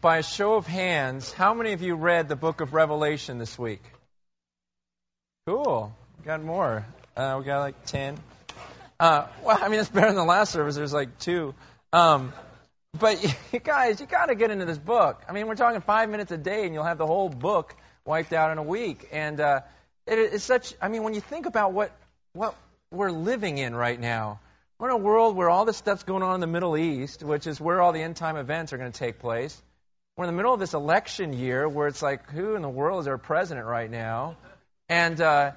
by a show of hands, how many of you read the book of Revelation this week? Cool. We got more. Uh, we got like 10. Uh, well, I mean, it's better than the last service. There's like two. Um, but you guys, you got to get into this book. I mean, we're talking five minutes a day, and you'll have the whole book wiped out in a week. And uh, it, it's such. I mean, when you think about what what we're living in right now, we're in a world where all this stuff's going on in the Middle East, which is where all the end time events are going to take place. We're in the middle of this election year where it's like, who in the world is our president right now? And uh,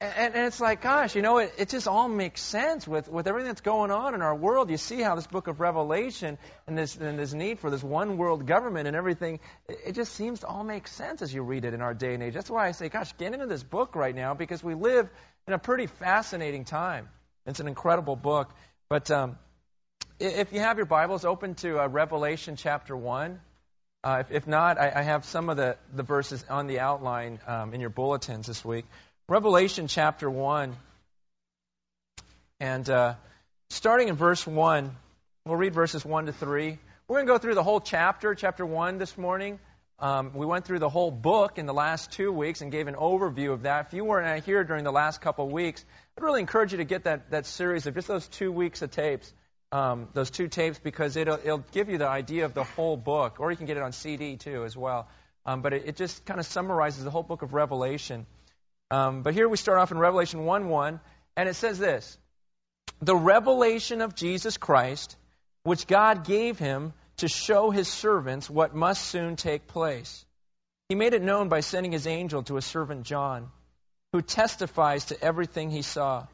and, and it's like, gosh, you know, it, it just all makes sense with, with everything that's going on in our world. You see how this book of Revelation and this, and this need for this one world government and everything, it, it just seems to all make sense as you read it in our day and age. That's why I say, gosh, get into this book right now because we live in a pretty fascinating time. It's an incredible book. But um, if you have your Bibles, open to uh, Revelation chapter 1. Uh, if, if, not, I, I, have some of the, the verses on the outline um, in your bulletins this week. Revelation chapter 1. And uh, starting in verse 1, we'll read verses 1 to 3. We're going to go through the whole chapter, chapter 1, this morning. Um, we went through the whole book in the last two weeks and gave an overview of that. If you weren't here during the last couple of weeks, I'd really encourage you to get that, that series of just those two weeks of tapes, um, those two tapes, because it'll, it'll give you the idea of the whole book, or you can get it on CD too as well. Um, but it, it just kind of summarizes the whole book of Revelation. Um, but here we start off in Revelation 1 1, and it says this The revelation of Jesus Christ, which God gave him to show his servants what must soon take place. He made it known by sending his angel to his servant John who testifies to everything he saw.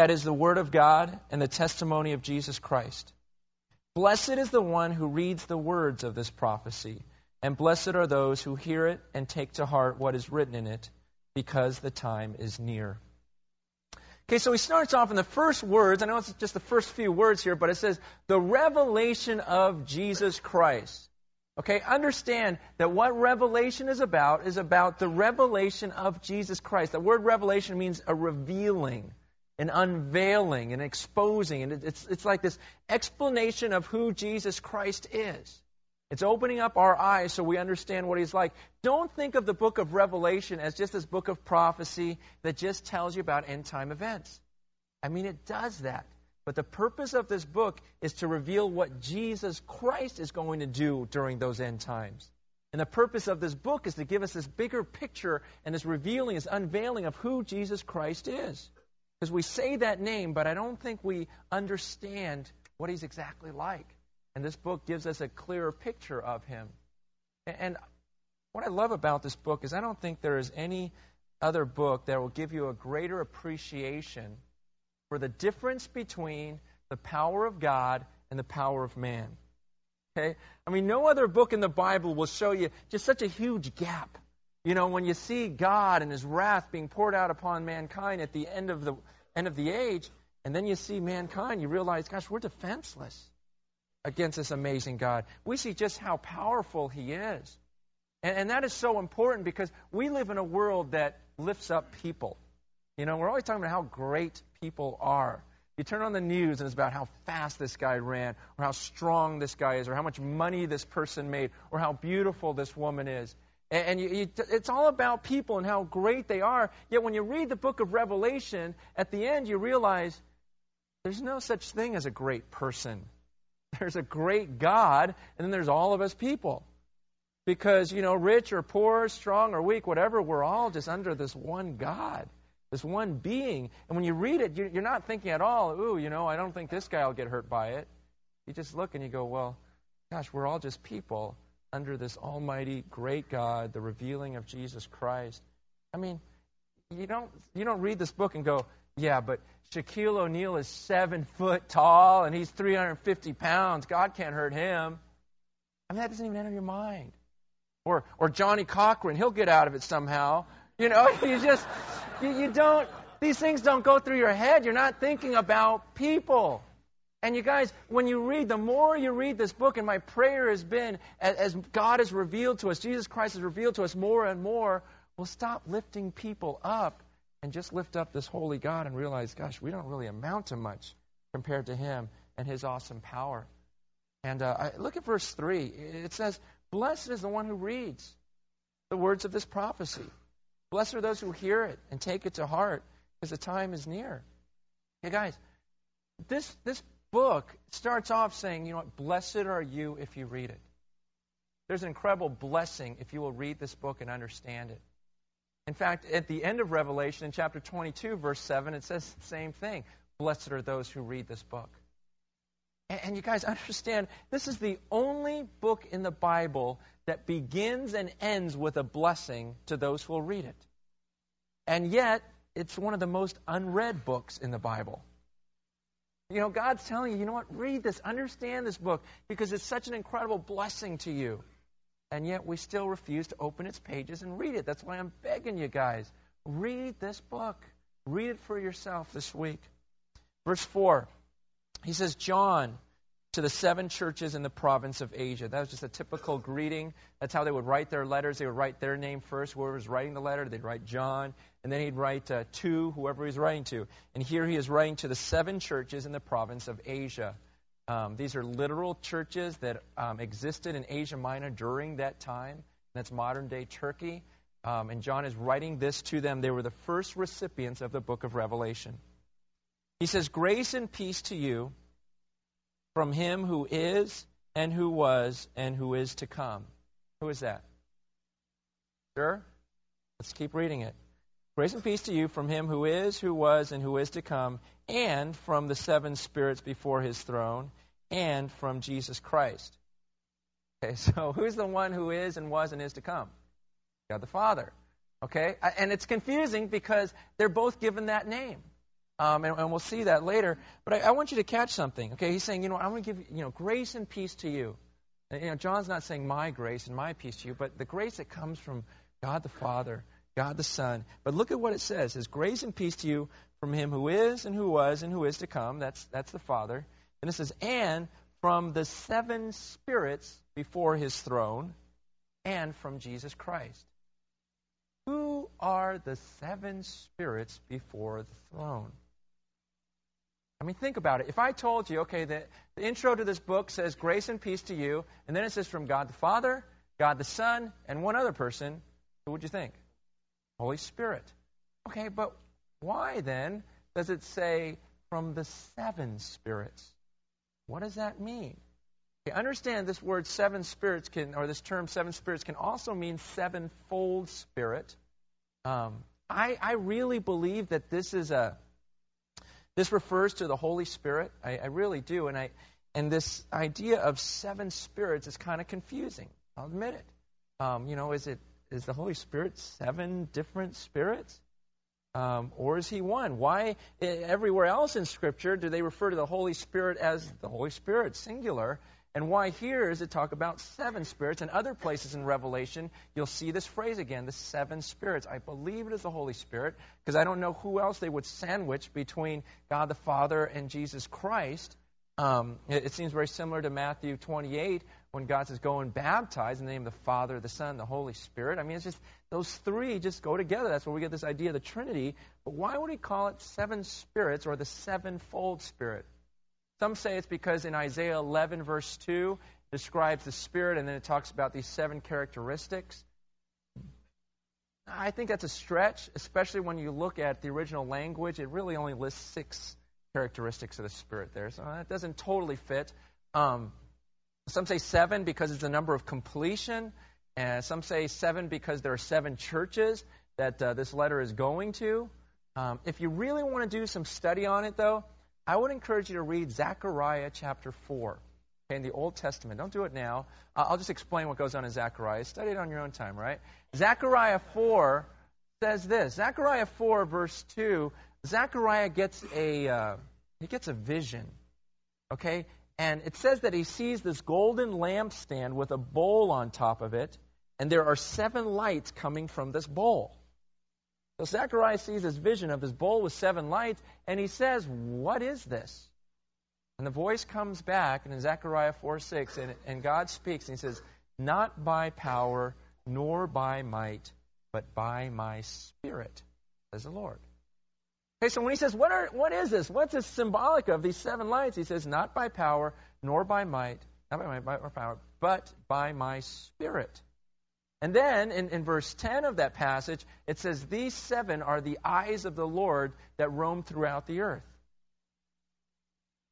That is the Word of God and the testimony of Jesus Christ. Blessed is the one who reads the words of this prophecy, and blessed are those who hear it and take to heart what is written in it, because the time is near. Okay, so he starts off in the first words. I know it's just the first few words here, but it says, the revelation of Jesus Christ. Okay, understand that what revelation is about is about the revelation of Jesus Christ. The word revelation means a revealing, an unveiling, and exposing. And it's, it's like this explanation of who Jesus Christ is. It's opening up our eyes so we understand what he's like. Don't think of the book of Revelation as just this book of prophecy that just tells you about end time events. I mean, it does that. But the purpose of this book is to reveal what Jesus Christ is going to do during those end times. And the purpose of this book is to give us this bigger picture and this revealing, this unveiling of who Jesus Christ is. Because we say that name, but I don't think we understand what he's exactly like. And this book gives us a clearer picture of him. And what I love about this book is I don't think there is any other book that will give you a greater appreciation for the difference between the power of God and the power of man. Okay? I mean, no other book in the Bible will show you just such a huge gap. You know, when you see God and his wrath being poured out upon mankind at the end of the end of the age, and then you see mankind, you realize, gosh, we're defenseless against this amazing God. We see just how powerful he is. And, and that is so important because we live in a world that lifts up people. You know, we're always talking about how great people are. You turn on the news and it's about how fast this guy ran, or how strong this guy is, or how much money this person made, or how beautiful this woman is. And, and you, you, it's all about people and how great they are. Yet when you read the book of Revelation, at the end you realize there's no such thing as a great person. There's a great God, and then there's all of us people. Because, you know, rich or poor, strong or weak, whatever, we're all just under this one God this one being. And when you read it, you're not thinking at all, ooh, you know, I don't think this guy will get hurt by it. You just look and you go, well, gosh, we're all just people under this almighty, great God, the revealing of Jesus Christ. I mean, you don't you don't read this book and go, yeah, but Shaquille O'Neal is seven foot tall and he's 350 pounds. God can't hurt him. I mean, that doesn't even enter your mind. Or or Johnnie Cochran, he'll get out of it somehow. You know, you just, you, you don't, these things don't go through your head. You're not thinking about people. And you guys, when you read, the more you read this book, and my prayer has been, as, God has revealed to us, Jesus Christ has revealed to us more and more, we'll stop lifting people up and just lift up this holy God and realize, gosh, we don't really amount to much compared to Him and His awesome power. And uh, I, look at verse 3. It says, Blessed is the one who reads the words of this prophecy. Blessed are those who hear it and take it to heart, because the time is near. Hey, guys, this, this book starts off saying, you know what, blessed are you if you read it. There's an incredible blessing if you will read this book and understand it. In fact, at the end of Revelation, in chapter 22, verse 7, it says the same thing Blessed are those who read this book. And, and you guys understand, this is the only book in the Bible that begins and ends with a blessing to those who will read it. And yet, it's one of the most unread books in the Bible. You know, God's telling you, you know what? Read this, understand this book, because it's such an incredible blessing to you. And yet, we still refuse to open its pages and read it. That's why I'm begging you guys read this book. Read it for yourself this week. Verse 4, he says, John, to the seven churches in the province of Asia. That was just a typical greeting. That's how they would write their letters. They would write their name first. Whoever was writing the letter, they'd write John. And then he'd write uh, to whoever he's writing to. And here he is writing to the seven churches in the province of Asia. Um, these are literal churches that um, existed in Asia Minor during that time. That's modern day Turkey. Um, and John is writing this to them. They were the first recipients of the book of Revelation. He says, Grace and peace to you from him who is, and who was, and who is to come. Who is that? Sure? Let's keep reading it. Grace and peace to you from him who is, who was, and who is to come, and from the seven spirits before his throne, and from Jesus Christ. Okay, so who's the one who is, and was, and is to come? God the Father. Okay? And it's confusing because they're both given that name. Um, and, and, we'll see that later. But I, I, want you to catch something. Okay, he's saying, you know, I want to give you know grace and peace to you. And, you know, John's not saying my grace and my peace to you, but the grace that comes from God the Father, God the Son. But look at what it says: "His grace and peace to you from Him who is and who was and who is to come." That's that's the Father. And it says, "And from the seven spirits before His throne, and from Jesus Christ." Who are the seven spirits before the throne? I mean, think about it. If I told you, okay, that the intro to this book says grace and peace to you, and then it says from God the Father, God the Son, and one other person, who would you think? Holy Spirit. Okay, but why then does it say from the seven spirits? What does that mean? Okay, understand this word seven spirits can, or this term seven spirits can also mean sevenfold spirit. Um, I, I really believe that this is a this refers to the Holy Spirit. I, I really do. And, I, and this idea of seven spirits is kind of confusing. I'll admit it. Um, you know, is it is the Holy Spirit seven different spirits? Um, or is he one? Why everywhere else in Scripture do they refer to the Holy Spirit as the Holy Spirit, singular, and why here is it talk about seven spirits? And other places in Revelation, you'll see this phrase again, the seven spirits. I believe it is the Holy Spirit, because I don't know who else they would sandwich between God the Father and Jesus Christ. Um, it, it, seems very similar to Matthew 28 when God says, Go and baptize in the name of the Father, the Son, the Holy Spirit. I mean, it's just those three just go together. That's where we get this idea of the Trinity. But why would he call it seven spirits or the sevenfold spirit? Some say it's because in Isaiah 11, verse 2, describes the Spirit and then it talks about these seven characteristics. I think that's a stretch, especially when you look at the original language. It really only lists six characteristics of the Spirit there, so that doesn't totally fit. Um, some say seven because it's the number of completion, and some say seven because there are seven churches that uh, this letter is going to. Um, if you really want to do some study on it, though, I would encourage you to read Zechariah chapter 4 okay, in the Old Testament. Don't do it now. I'll just explain what goes on in Zechariah. Study it on your own time, right? Zechariah 4 says this. Zechariah 4, verse 2, Zechariah gets a, uh, he gets a vision, okay? And it says that he sees this golden lampstand with a bowl on top of it, and there are seven lights coming from this bowl. So Zechariah sees this vision of this bowl with seven lights, and he says, What is this? And the voice comes back, and in Zechariah 4 6, and, and God speaks, and he says, Not by power, nor by might, but by my spirit, says the Lord. Okay, so when he says, what, are, what is this? What's this symbolic of, these seven lights? He says, Not by power, nor by might, not by my, by power, but by my Spirit. And then in, in verse 10 of that passage, it says, These seven are the eyes of the Lord that roam throughout the earth.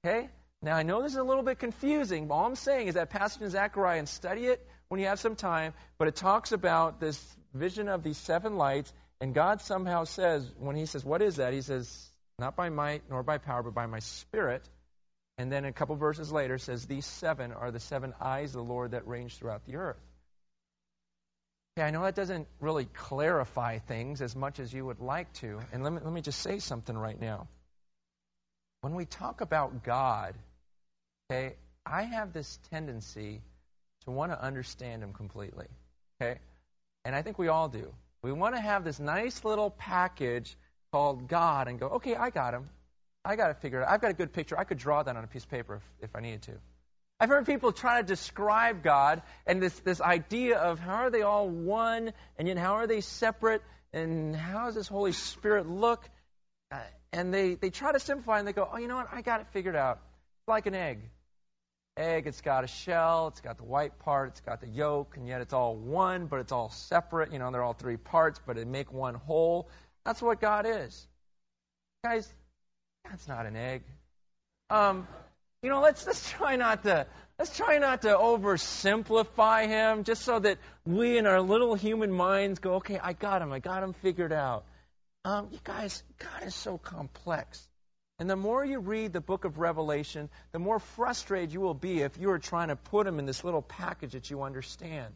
Okay? Now, I know this is a little bit confusing, but all I'm saying is that passage in Zechariah and study it when you have some time, but it talks about this vision of these seven lights, and God somehow says, when He says, What is that? He says, Not by might nor by power, but by my Spirit. And then a couple verses later says, These seven are the seven eyes of the Lord that range throughout the earth. Okay, I know that doesn't really clarify things as much as you would like to. And let me, let me just say something right now. When we talk about God, okay, I have this tendency to want to understand Him completely. Okay? And I think we all do. We want to have this nice little package called God and go, okay, I got Him. I got to figure it out. I've got a good picture. I could draw that on a piece of paper if, if I needed to. I've heard people try to describe God and this, this idea of how are they all one and yet how are they separate and how does this Holy Spirit look? Uh, and they, they try to simplify and they go, oh, you know what? I got it figured out. Like an egg. Egg, it's got a shell, it's got the white part, it's got the yolk, and yet it's all one, but it's all separate. You know, they're all three parts, but they make one whole. That's what God is. Guys, that's not an egg. Um, you know, let's let's try not to let's try not to oversimplify him, just so that we in our little human minds go, okay, I got him, I got him figured out. Um, you guys, God is so complex. And the more you read the book of Revelation, the more frustrated you will be if you are trying to put him in this little package that you understand.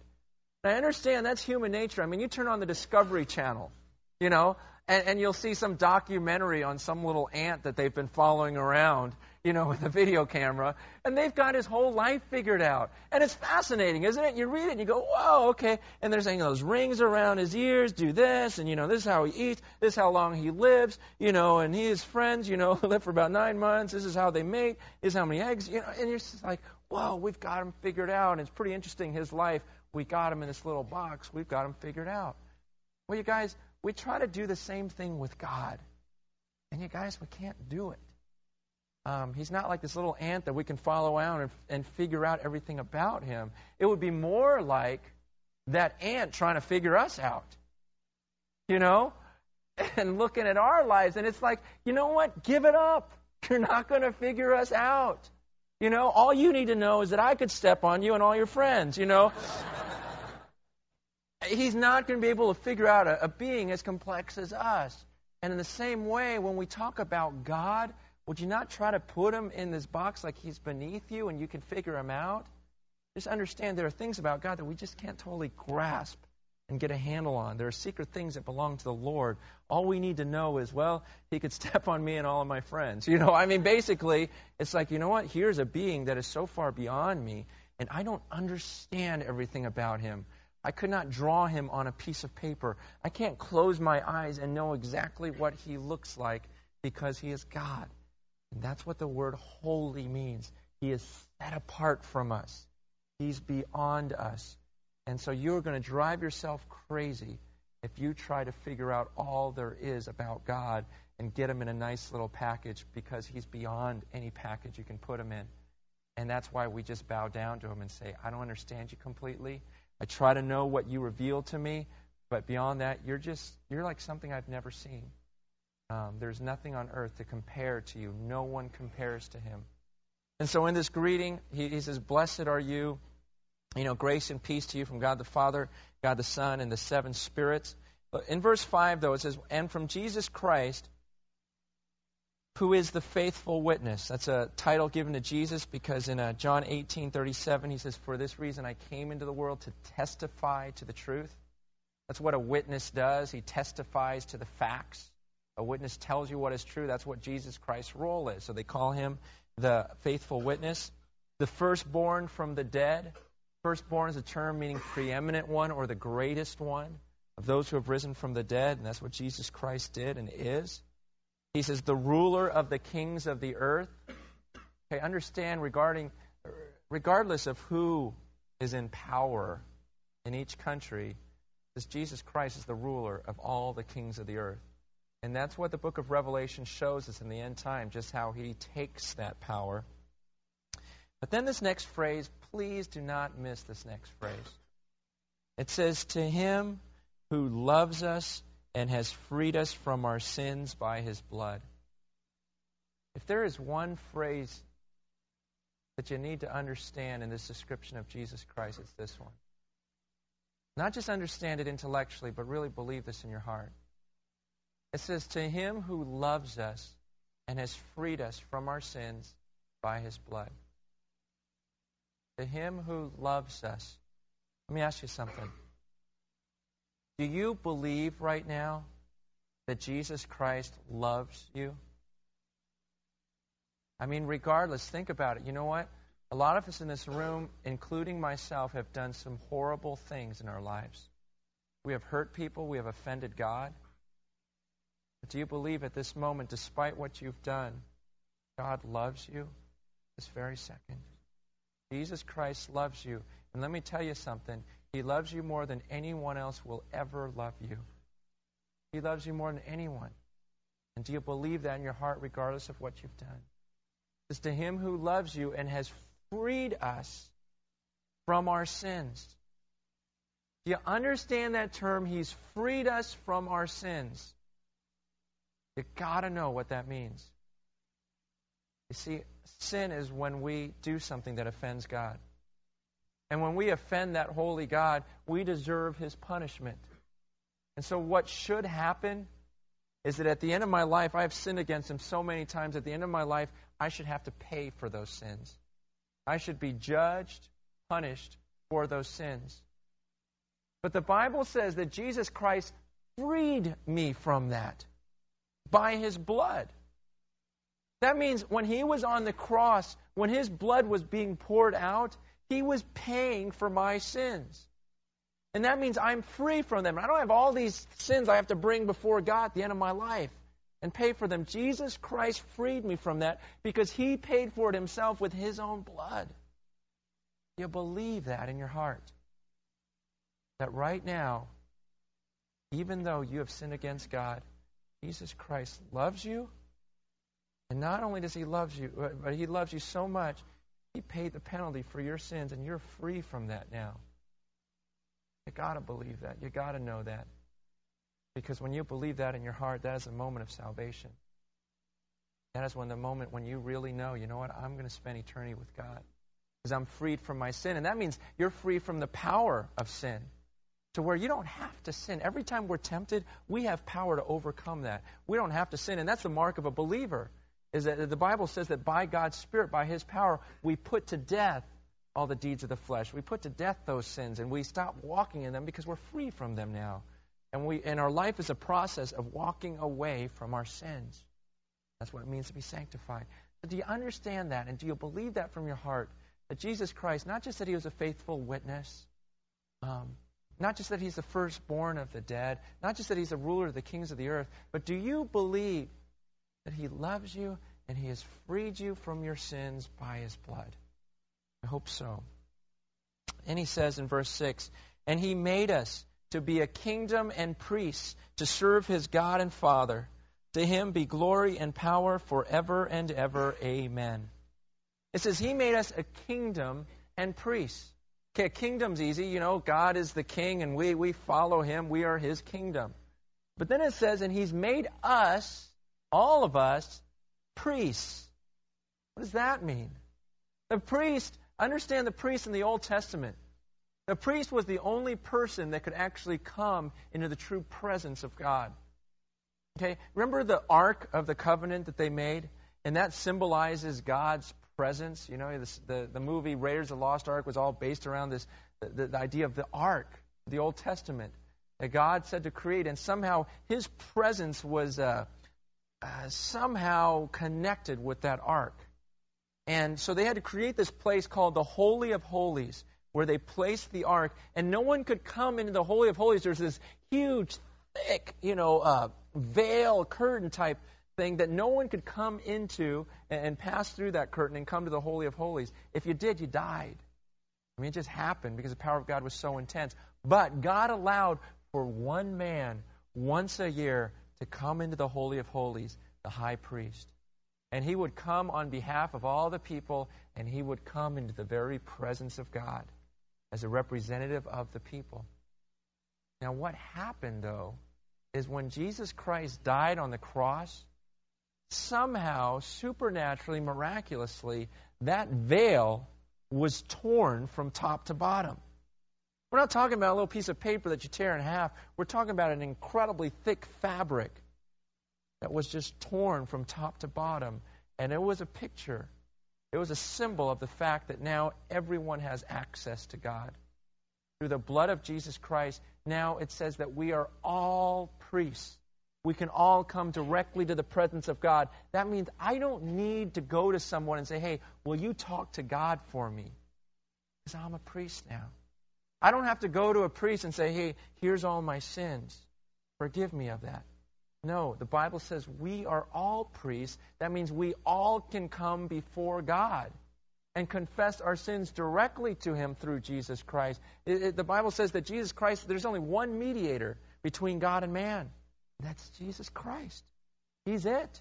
And I understand that's human nature. I mean, you turn on the Discovery Channel, you know, and, and you'll see some documentary on some little ant that they've been following around, you know, with a video camera, and they've got his whole life figured out. And it's fascinating, isn't it? You read it and you go, whoa, okay. And they're saying oh, those rings around his ears do this, and, you know, this is how he eats, this is how long he lives, you know, and he his friends, you know, live for about nine months, this is how they mate, this is how many eggs, you know, and you're just like, whoa, we've got him figured out. And it's pretty interesting, his life. We got him in this little box. We've got him figured out. Well, you guys, we try to do the same thing with God. And you guys, we can't do it. Um, he's not like this little ant that we can follow around and, and figure out everything about him. It would be more like that ant trying to figure us out. You know? And looking at our lives, and it's like, you know what? Give it up. You're not going to figure us out. You know, all you need to know is that I could step on you and all your friends, you know? He's not going to be able to figure out a, a being as complex as us. And in the same way, when we talk about God, would you not try to put him in this box like he's beneath you and you can figure him out? Just understand there are things about God that we just can't totally grasp and get a handle on. There are secret things that belong to the Lord. All we need to know is, well, he could step on me and all of my friends. You know, I mean, basically, it's like, you know what? Here's a being that is so far beyond me, and I don't understand everything about him. I could not draw him on a piece of paper. I can't close my eyes and know exactly what he looks like because he is God. And that's what the word holy means. He is set apart from us, he's beyond us. And so you're going to drive yourself crazy if you try to figure out all there is about God and get him in a nice little package because he's beyond any package you can put him in. And that's why we just bow down to him and say, I don't understand you completely. I try to know what you reveal to me, but beyond that, you're just, you're like something I've never seen. Um, there's nothing on earth to compare to you. No one compares to him. And so in this greeting, he, he says, Blessed are you. You know, grace and peace to you from God the Father, God the Son, and the seven spirits. In verse 5, though, it says, And from Jesus Christ, who is the faithful witness. That's a title given to Jesus because in uh, John 18:37 he says, "For this reason I came into the world to testify to the truth." That's what a witness does. He testifies to the facts. A witness tells you what is true. That's what Jesus Christ's role is. So they call him the faithful witness. The firstborn from the dead. Firstborn is a term meaning preeminent one or the greatest one of those who have risen from the dead, and that's what Jesus Christ did and is. He says, the ruler of the kings of the earth. Okay, understand regarding, regardless of who is in power in each country, this Jesus Christ is the ruler of all the kings of the earth. And that's what the book of Revelation shows us in the end time, just how he takes that power. But then this next phrase, please do not miss this next phrase. It says, To him who loves us and has freed us from our sins by his blood. If there is one phrase that you need to understand in this description of Jesus Christ, it's this one. Not just understand it intellectually, but really believe this in your heart. It says, To him who loves us and has freed us from our sins by his blood. To him who loves us. Let me ask you something. Do you believe right now that Jesus Christ loves you? I mean, regardless, think about it. You know what? A lot of us in this room, including myself, have done some horrible things in our lives. We have hurt people, we have offended God. Do you believe at this moment, despite what you've done, God loves you this very second? Jesus Christ loves you. And let me tell you something He loves you more than anyone else will ever love you. He loves you more than anyone. And do you believe that in your heart, regardless of what you've done? is to him who loves you and has freed us from our sins. Do you understand that term? He's freed us from our sins. You got to know what that means. You see, sin is when we do something that offends God. And when we offend that holy God, we deserve his punishment. And so, what should happen is that at the end of my life, I have sinned against him so many times. At the end of my life, I should have to pay for those sins. I should be judged, punished for those sins. But the Bible says that Jesus Christ freed me from that by his blood. That means when he was on the cross, when his blood was being poured out, he was paying for my sins. And that means I'm free from them. I don't have all these sins I have to bring before God at the end of my life and pay for them. Jesus Christ freed me from that because he paid for it himself with his own blood. You believe that in your heart. That right now, even though you have sinned against God, Jesus Christ loves you. And not only does he love you, but he loves you so much, he paid the penalty for your sins, and you're free from that now. You got to believe that. You got to know that. Because when you believe that in your heart, that is a moment of salvation. That is when the moment when you really know, you know what, I'm going to spend eternity with God. Because I'm freed from my sin. And that means you're free from the power of sin. To where you don't have to sin. Every time we're tempted, we have power to overcome that. We don't have to sin. And that's the mark of a believer. Is that the Bible says that by God's Spirit, by His power, we put to death all the deeds of the flesh. We put to death those sins and we stop walking in them because we're free from them now. And, we, and our life is a process of walking away from our sins. That's what it means to be sanctified. But do you understand that? And do you believe that from your heart? That Jesus Christ, not just that he was a faithful witness, um, not just that he's the firstborn of the dead, not just that he's the ruler of the kings of the earth, but do you believe that he loves you and he has freed you from your sins by his blood? I hope so. And he says in verse 6 And he made us to be a kingdom and priests to serve his God and Father. To him be glory and power forever and ever. Amen. It says he made us a kingdom and priests. Okay, kingdom's easy. You know, God is the king and we, we follow him. We are his kingdom. But then it says, and he's made us, all of us, priests. What does that mean? The priest, understand the priest in the Old Testament. The priest was the only person that could actually come into the true presence of God. Okay, remember the Ark of the Covenant that they made? And that symbolizes God's presence. You know, this, the, the movie Raiders of the Lost Ark was all based around this the, the idea of the Ark, the Old Testament, that God said to create. And somehow his presence was uh, uh, somehow connected with that Ark. And so they had to create this place called the Holy of Holies where they placed the ark, and no one could come into the Holy of Holies. There's this huge, thick, you know, uh, veil, curtain type thing that no one could come into and, pass through that curtain and come to the Holy of Holies. If you did, you died. I mean, it just happened because the power of God was so intense. But God allowed for one man once a year to come into the Holy of Holies, the high priest. And he would come on behalf of all the people, and he would come into the very presence of God as a representative of the people. Now, what happened, though, is when Jesus Christ died on the cross, somehow, supernaturally, miraculously, that veil was torn from top to bottom. We're not talking about a little piece of paper that you tear in half. We're talking about an incredibly thick fabric that was just torn from top to bottom. And it was a picture, it was a symbol of the fact that now everyone has access to God. Through the blood of Jesus Christ, now it says that we are all priests. We can all come directly to the presence of God. That means I don't need to go to someone and say, hey, will you talk to God for me? Because I'm a priest now. I don't have to go to a priest and say, hey, here's all my sins. Forgive me of that. No, the Bible says we are all priests. That means we all can come before God and confess our sins directly to Him through Jesus Christ. It, it, the Bible says that Jesus Christ, there's only one mediator between God and man. That's Jesus Christ. He's it.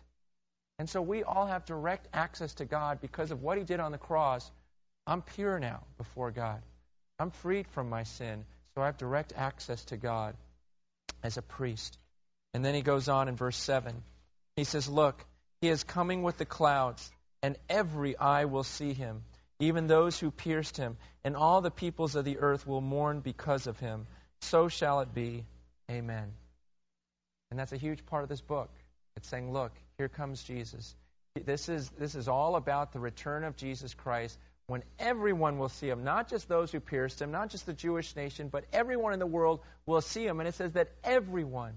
And so we all have direct access to God because of what He did on the cross. I'm pure now before God. I'm freed from my sin, so I have direct access to God as a priest. And then he goes on in verse 7. He says, Look, he is coming with the clouds, and every eye will see him, even those who pierced him, and all the peoples of the earth will mourn because of him. So shall it be. Amen. And that's a huge part of this book. It's saying, Look, here comes Jesus. This is, this is all about the return of Jesus Christ when everyone will see him, not just those who pierced him, not just the Jewish nation, but everyone in the world will see him. And it says that everyone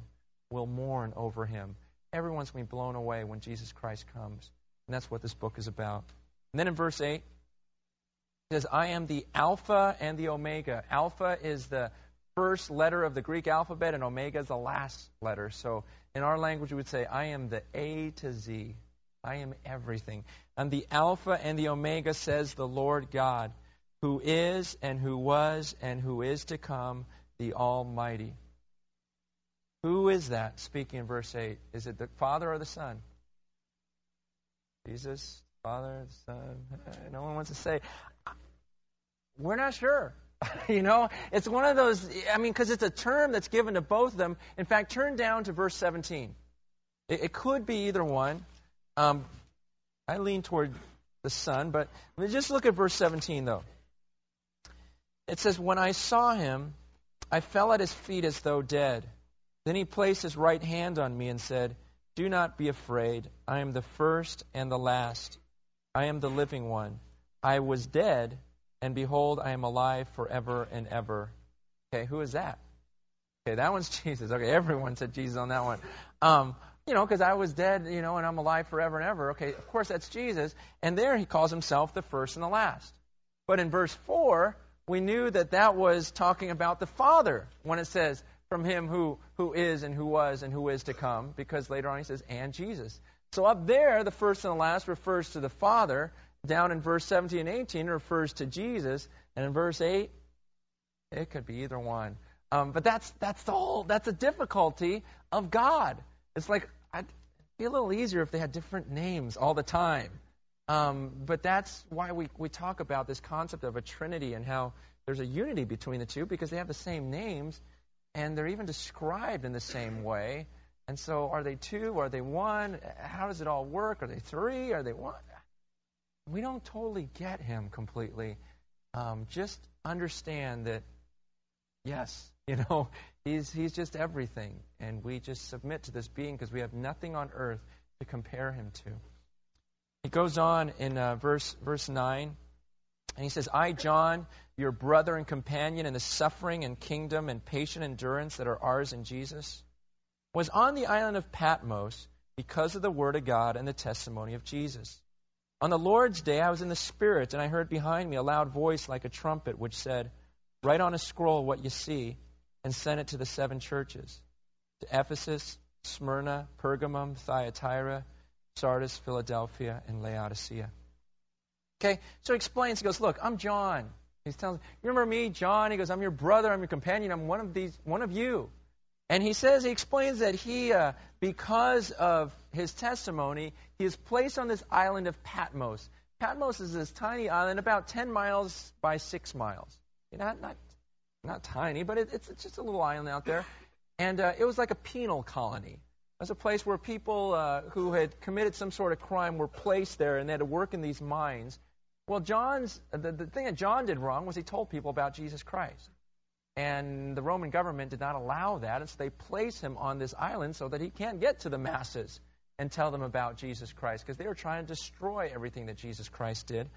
will mourn over him. Everyone's going to be blown away when Jesus Christ comes. And that's what this book is about. And then in verse 8, it says, I am the Alpha and the Omega. Alpha is the first letter of the Greek alphabet, and Omega is the last letter. So in our language, we would say, I am the A to Z. I am everything. And the Alpha and the Omega, says the Lord God, who is and who was and who is to come, the Almighty. Who is that speaking in verse 8? Is it the Father or the Son? Jesus, Father, the Son. No one wants to say. We're not sure. you know, it's one of those, I mean, because it's a term that's given to both of them. In fact, turn down to verse 17. It, it could be either one. Um, I lean toward the Son, but just look at verse 17, though. It says, When I saw him, I fell at his feet as though dead. Then he placed his right hand on me and said, Do not be afraid. I am the first and the last. I am the living one. I was dead, and behold, I am alive forever and ever. Okay, who is that? Okay, that one's Jesus. Okay, everyone said Jesus on that one. Um, you know, because I was dead, you know, and I'm alive forever and ever. Okay, of course that's Jesus. And there he calls himself the first and the last. But in verse 4, we knew that that was talking about the Father when it says, from him who, who is and who was and who is to come, because later on he says, and Jesus. So up there, the first and the last refers to the Father. Down in verse 17 and 18 refers to Jesus. And in verse 8, it could be either one. Um, but that's, that's the whole, that's the difficulty of God. It's like, I'd be a little easier if they had different names all the time. Um, but that's why we, we talk about this concept of a trinity and how there's a unity between the two because they have the same names and they're even described in the same way. And so, are they two? Are they one? How does it all work? Are they three? Are they one? We don't totally get him completely. Um, just understand that, yes, you know, he's he's just everything, and we just submit to this being because we have nothing on earth to compare him to. He goes on in uh, verse verse nine, and he says, "I, John, your brother and companion in the suffering and kingdom and patient endurance that are ours in Jesus, was on the island of Patmos because of the word of God and the testimony of Jesus." On the Lord's day, I was in the Spirit, and I heard behind me a loud voice like a trumpet, which said, Write on a scroll what you see and send it to the seven churches to Ephesus, Smyrna, Pergamum, Thyatira, Sardis, Philadelphia, and Laodicea. Okay, so he explains, he goes, Look, I'm John. He's telling you remember me, John? He goes, I'm your brother, I'm your companion, I'm one of these one of you. And he says, he explains that he, uh, because of his testimony, he is placed on this island of Patmos. Patmos is this tiny island, about 10 miles by 6 miles. Not, not, not tiny, but it, it's, it's just a little island out there. And uh, it was like a penal colony. It was a place where people uh, who had committed some sort of crime were placed there and they had to work in these mines. Well, John's the, the thing that John did wrong was he told people about Jesus Christ. And the Roman government did not allow that, and so they place him on this island so that he can't get to the masses and tell them about Jesus Christ because they were trying to destroy everything that Jesus Christ did.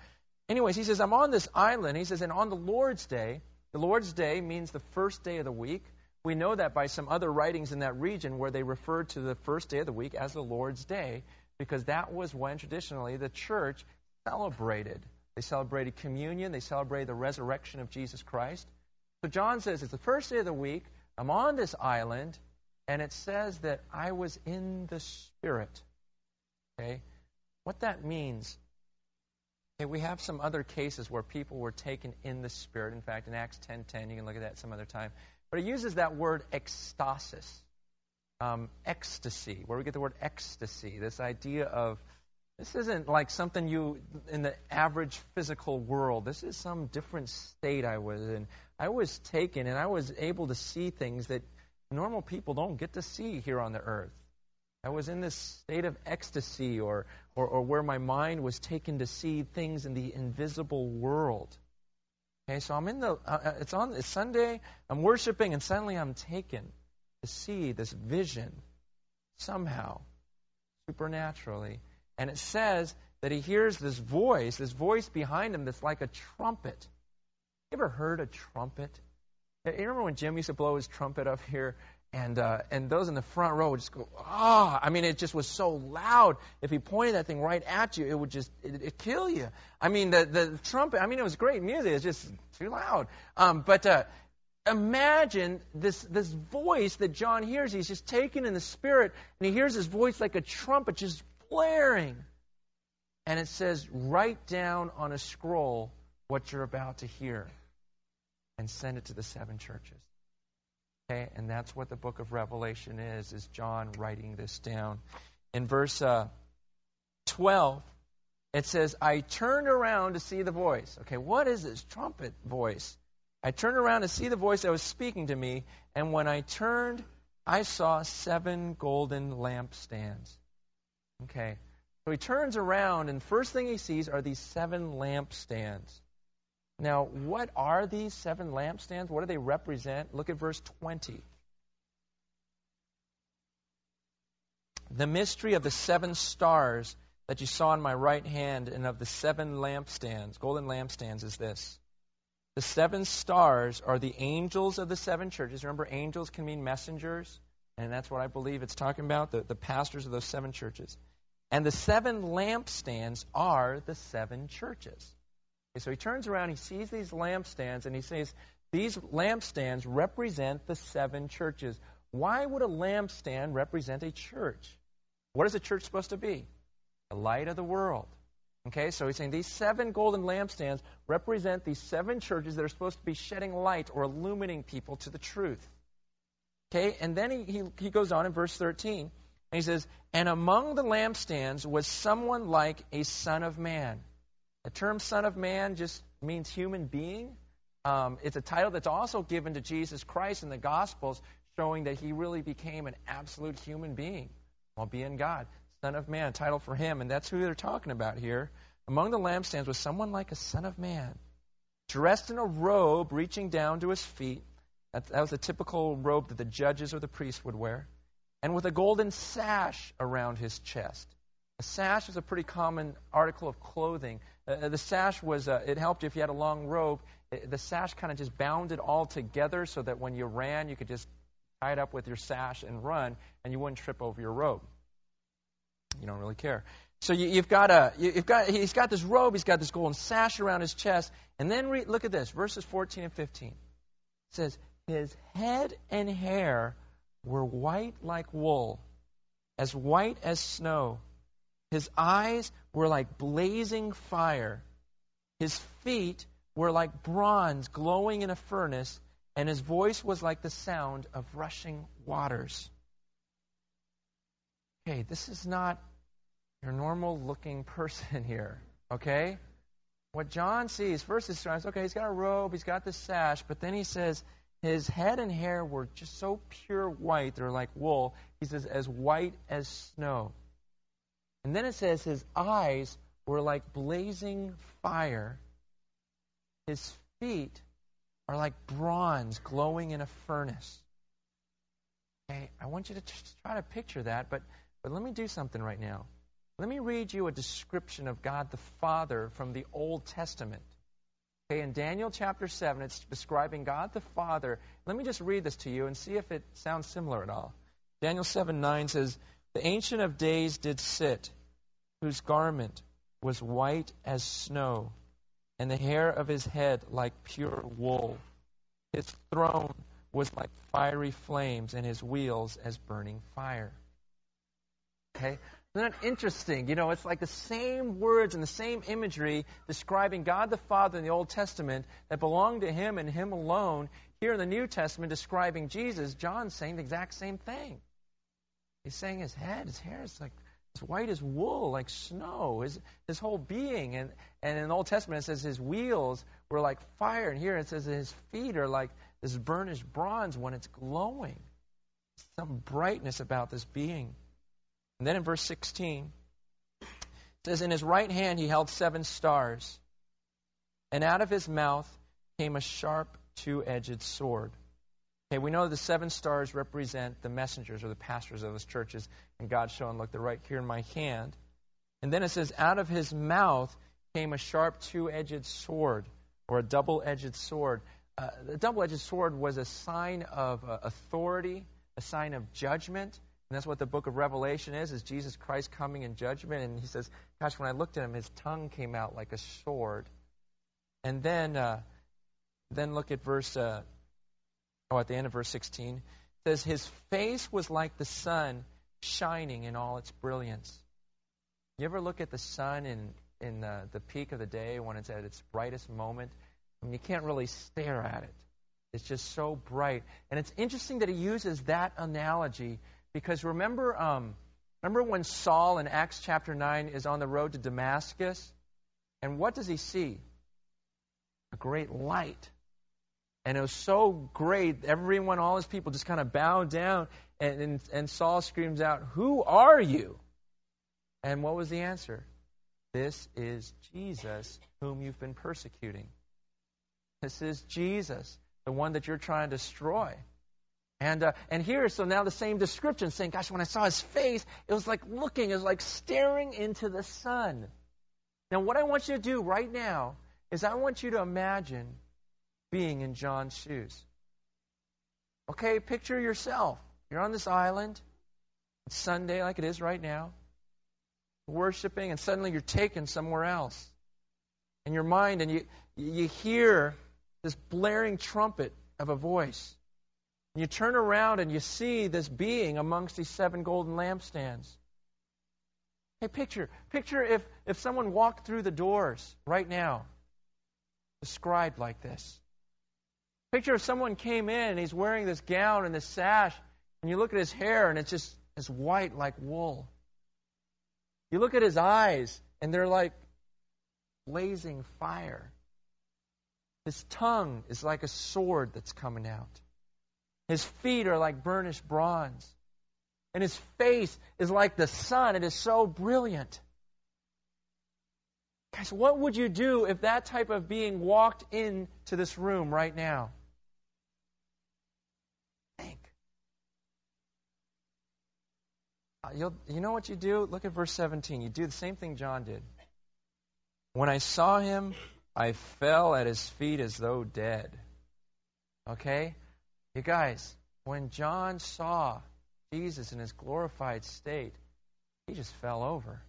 Anyways, he says, I'm on this island. He says, and on the Lord's day, the Lord's day means the first day of the week. We know that by some other writings in that region where they referred to the first day of the week as the Lord's day because that was when traditionally the church celebrated. They celebrated communion, they celebrated the resurrection of Jesus Christ. So John says it's the first day of the week. I'm on this island, and it says that I was in the Spirit. Okay? What that means, okay, we have some other cases where people were taken in the Spirit. In fact, in Acts 10.10, you can look at that some other time. But it uses that word ecstasis, um, ecstasy, where we get the word ecstasy, this idea of this isn't like something you in the average physical world. This is some different state I was in. I was taken and I was able to see things that normal people don't get to see here on the earth. I was in this state of ecstasy or, or, or where my mind was taken to see things in the invisible world. Okay, so I'm in the, uh, uh it's on, it's Sunday, I'm worshiping, and suddenly I'm taken to see this vision somehow, supernaturally. And it says that he hears this voice, this voice behind him that's like a trumpet. Ever heard a trumpet? You remember when Jim used to blow his trumpet up here? And uh, and those in the front row would just go, ah! Oh. I mean, it just was so loud. If he pointed that thing right at you, it would just it, it'd kill you. I mean, the the trumpet. I mean, it was great music. It's just too loud. Um, but uh, imagine this this voice that John hears. He's just taken in the spirit, and he hears his voice like a trumpet, just blaring. And it says, write down on a scroll what you're about to hear and send it to the seven churches. Okay, and that's what the book of Revelation is, is John writing this down. In verse uh, 12, it says, I turned around to see the voice. Okay, what is this trumpet voice? I turned around to see the voice that was speaking to me, and when I turned, I saw seven golden lampstands. Okay. So he turns around, and first thing he sees are these seven lampstands. Now, what are these seven lampstands? What do they represent? Look at verse 20. The mystery of the seven stars that you saw in my right hand and of the seven lampstands, golden lampstands, is this. The seven stars are the angels of the seven churches. Remember, angels can mean messengers. And that's what I believe it's talking about the, the pastors of those seven churches. And the seven lampstands are the seven churches. So he turns around, he sees these lampstands, and he says, These lampstands represent the seven churches. Why would a lampstand represent a church? What is a church supposed to be? The light of the world. Okay, so he's saying these seven golden lampstands represent these seven churches that are supposed to be shedding light or illuminating people to the truth. Okay, and then he, he, he goes on in verse 13, and he says, And among the lampstands was someone like a son of man. The term son of man just means human being. Um, it's a title that's also given to Jesus Christ in the Gospels, showing that he really became an absolute human being while being God. Son of man, title for him, and that's who they're talking about here. Among the lampstands was someone like a son of man, dressed in a robe reaching down to his feet that, that was a typical robe that the judges or the priests would wear. And with a golden sash around his chest. A sash was a pretty common article of clothing. Uh, uh the sash was, uh, it helped you if you had a long robe. It, the sash kind of just bound it all together so that when you ran, you could just tie it up with your sash and run, and you wouldn't trip over your robe. You don't really care. So you, have got a, you've got, he's got this robe, he's got this golden sash around his chest, and then re, look at this, verses 14 and 15. It says, his head and hair were white like wool, as white as snow. His eyes were like blazing fire. His feet were like bronze glowing in a furnace, and his voice was like the sound of rushing waters. Okay, this is not your normal looking person here, okay? What John sees, first is okay, he's got a robe, he's got the sash, but then he says his head and hair were just so pure white, they're like wool. He says, as white as snow. And then it says his eyes were like blazing fire. His feet are like bronze glowing in a furnace. Okay, I want you to try to picture that, but, but let me do something right now. Let me read you a description of God the Father from the Old Testament. Okay, in Daniel chapter 7, it's describing God the Father. Let me just read this to you and see if it sounds similar at all. Daniel 7 9 says, The Ancient of Days did sit, whose garment was white as snow, and the hair of his head like pure wool. His throne was like fiery flames, and his wheels as burning fire. Okay? Isn't that interesting? You know, it's like the same words and the same imagery describing God the Father in the Old Testament that belonged to Him and Him alone. Here in the New Testament, describing Jesus, John's saying the exact same thing. He's saying his head, his hair is like as white as wool, like snow, his, his whole being. And, and in the Old Testament, it says his wheels were like fire. And here it says his feet are like this burnished bronze when it's glowing. Some brightness about this being. And then in verse 16, it says, In his right hand he held seven stars, and out of his mouth came a sharp two edged sword. Okay, we know the seven stars represent the messengers or the pastors of those churches, and God's showing, look, they're right here in my hand. And then it says, Out of his mouth came a sharp two edged sword, or a double edged sword. Uh, the double edged sword was a sign of uh, authority, a sign of judgment. And that's what the book of Revelation is, is Jesus Christ coming in judgment. And he says, gosh, when I looked at him, his tongue came out like a sword. And then, uh, then look at verse, uh, oh, at the end of verse 16. It says, his face was like the sun shining in all its brilliance. You ever look at the sun in, in the, the peak of the day when it's at its brightest moment? I mean, you can't really stare at it. It's just so bright. And it's interesting that he uses that analogy because remember, um, remember when Saul in Acts chapter 9 is on the road to Damascus? And what does he see? A great light. And it was so great, everyone, all his people just kind of bowed down, and, and, and Saul screams out, Who are you? And what was the answer? This is Jesus whom you've been persecuting. This is Jesus, the one that you're trying to destroy. And uh, and here, so now the same description, saying, "Gosh, when I saw his face, it was like looking, it was like staring into the sun." Now, what I want you to do right now is I want you to imagine being in John's shoes. Okay, picture yourself. You're on this island. It's Sunday, like it is right now, worshiping, and suddenly you're taken somewhere else. In your mind, and you you hear this blaring trumpet of a voice. And you turn around and you see this being amongst these seven golden lampstands. Hey, picture, picture if, if someone walked through the doors right now, described like this. Picture if someone came in and he's wearing this gown and this sash, and you look at his hair and it's just as white like wool. You look at his eyes and they're like blazing fire. His tongue is like a sword that's coming out. His feet are like burnished bronze. And his face is like the sun. It is so brilliant. Guys, what would you do if that type of being walked into this room right now? Think. Uh, you'll, you know what you do? Look at verse 17. You do the same thing John did. When I saw him, I fell at his feet as though dead. Okay? You guys, when John saw Jesus in his glorified state, he just fell over.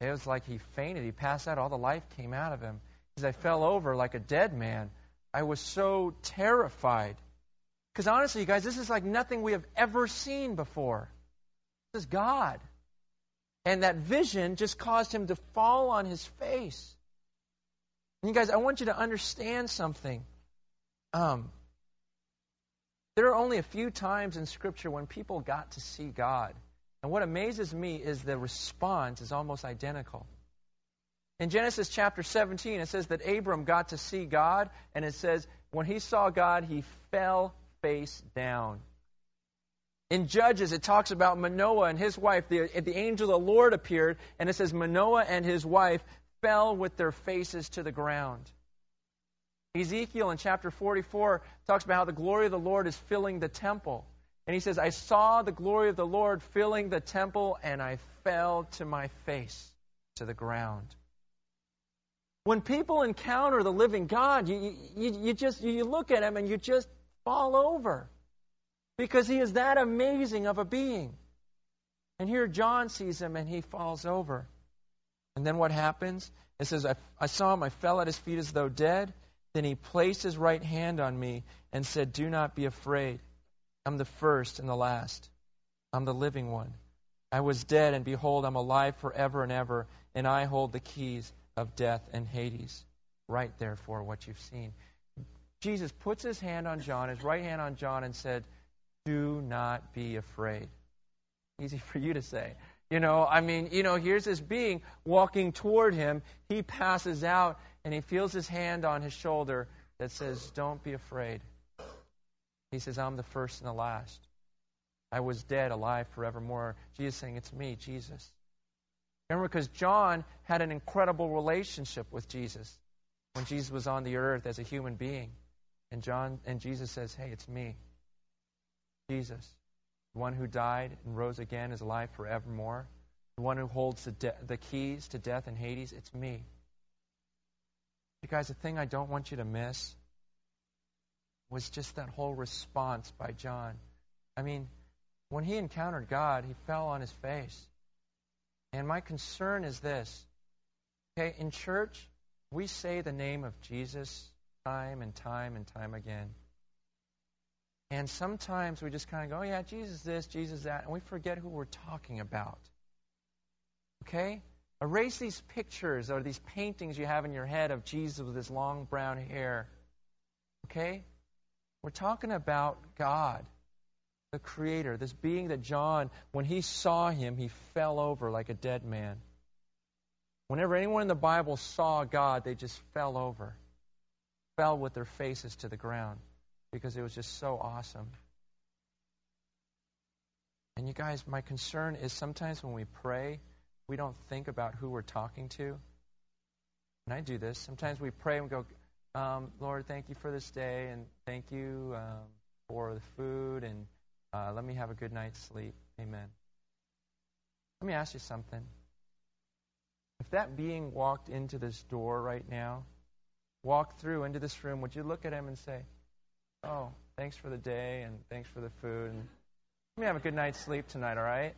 It was like he fainted. He passed out. All the life came out of him. As I fell over like a dead man, I was so terrified. Because honestly, you guys, this is like nothing we have ever seen before. This is God. And that vision just caused him to fall on his face. And you guys, I want you to understand something. Um, There are only a few times in Scripture when people got to see God. And what amazes me is the response is almost identical. In Genesis chapter 17, it says that Abram got to see God, and it says when he saw God, he fell face down. In Judges, it talks about Manoah and his wife. The, the angel of the Lord appeared, and it says Manoah and his wife fell with their faces to the ground. Ezekiel in chapter 44 talks about how the glory of the Lord is filling the temple. And he says, I saw the glory of the Lord filling the temple, and I fell to my face to the ground. When people encounter the living God, you, you, you just you look at him and you just fall over because he is that amazing of a being. And here John sees him and he falls over. And then what happens? It says, I, I saw him, I fell at his feet as though dead. Then he placed his right hand on me and said, Do not be afraid. I'm the first and the last. I'm the living one. I was dead, and behold, I'm alive forever and ever, and I hold the keys of death and Hades. Right there for what you've seen. Jesus puts his hand on John, his right hand on John, and said, Do not be afraid. Easy for you to say. You know, I mean, you know, here's this being walking toward him. He passes out, and he feels his hand on his shoulder that says, Don't be afraid. He says, I'm the first and the last. I was dead, alive forevermore. Jesus saying, It's me, Jesus. Remember, because John had an incredible relationship with Jesus when Jesus was on the earth as a human being. And John and Jesus says, Hey, it's me. Jesus. The one who died and rose again is alive forevermore. The one who holds the, de- the keys to death and Hades, it's me. You guys, the thing I don't want you to miss was just that whole response by John. I mean, when he encountered God, he fell on his face. And my concern is this. Okay, in church, we say the name of Jesus time and time and time again. And sometimes we just kind of go, oh, yeah, Jesus this, Jesus that, and we forget who we're talking about. Okay? Erase these pictures or these paintings you have in your head of Jesus with his long brown hair. Okay? We're talking about God the Creator, this being that John, when he saw him, he fell over like a dead man. Whenever anyone in the Bible saw God, they just fell over, fell with their faces to the ground because it was just so awesome. And you guys, my concern is sometimes when we pray, we don't think about who we're talking to. And I do this. Sometimes we pray and go, um, Lord, thank you for this day, and thank you um, for the food, and uh, let me have a good night's sleep. Amen. Let me ask you something. If that being walked into this door right now, walked through into this room, would you look at him and say, Oh, thanks for the day and thanks for the food. And let me have a good night's sleep tonight, all right?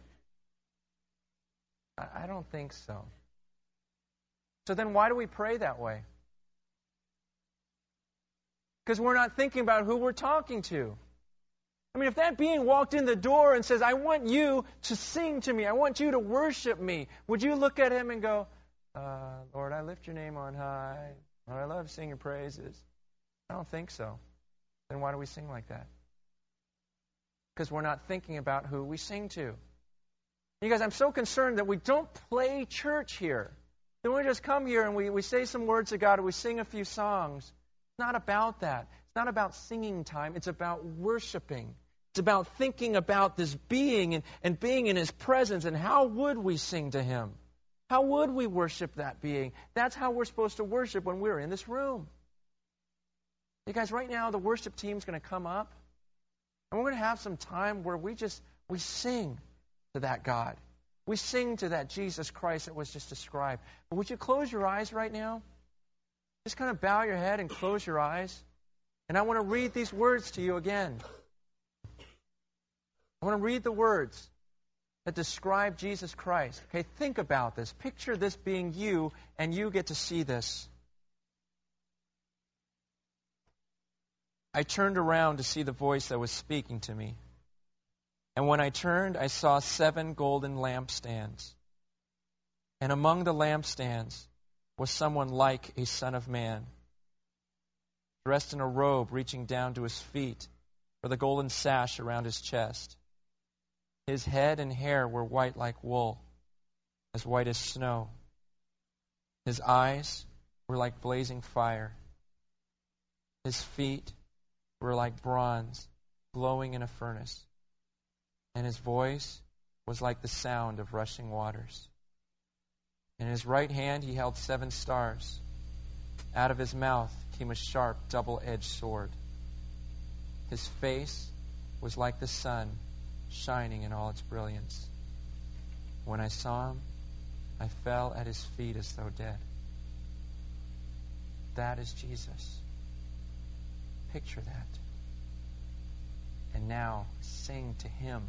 I, I don't think so. So then why do we pray that way? Because we're not thinking about who we're talking to. I mean, if that being walked in the door and says, I want you to sing to me, I want you to worship me, would you look at him and go, uh, Lord, I lift your name on high. Lord, I love singing praises? I don't think so. Then why do we sing like that? Because we're not thinking about who we sing to. You guys, I'm so concerned that we don't play church here. That we just come here and we, we say some words to God and we sing a few songs. It's not about that. It's not about singing time. It's about worshiping. It's about thinking about this being and, and being in his presence and how would we sing to him? How would we worship that being? That's how we're supposed to worship when we're in this room. You guys, right now the worship team's going to come up and we're going to have some time where we just we sing to that God. We sing to that Jesus Christ that was just described. But would you close your eyes right now? Just kind of bow your head and close your eyes. And I want to read these words to you again. I want to read the words that describe Jesus Christ. Okay, think about this. Picture this being you, and you get to see this. I turned around to see the voice that was speaking to me. And when I turned, I saw seven golden lampstands. And among the lampstands was someone like a son of man, dressed in a robe reaching down to his feet with a golden sash around his chest. His head and hair were white like wool, as white as snow. His eyes were like blazing fire. His feet were like bronze glowing in a furnace. And his voice was like the sound of rushing waters. In his right hand he held seven stars. Out of his mouth came a sharp, double edged sword. His face was like the sun, shining in all its brilliance. When I saw him, I fell at his feet as though dead. That is Jesus. Picture that. And now sing to him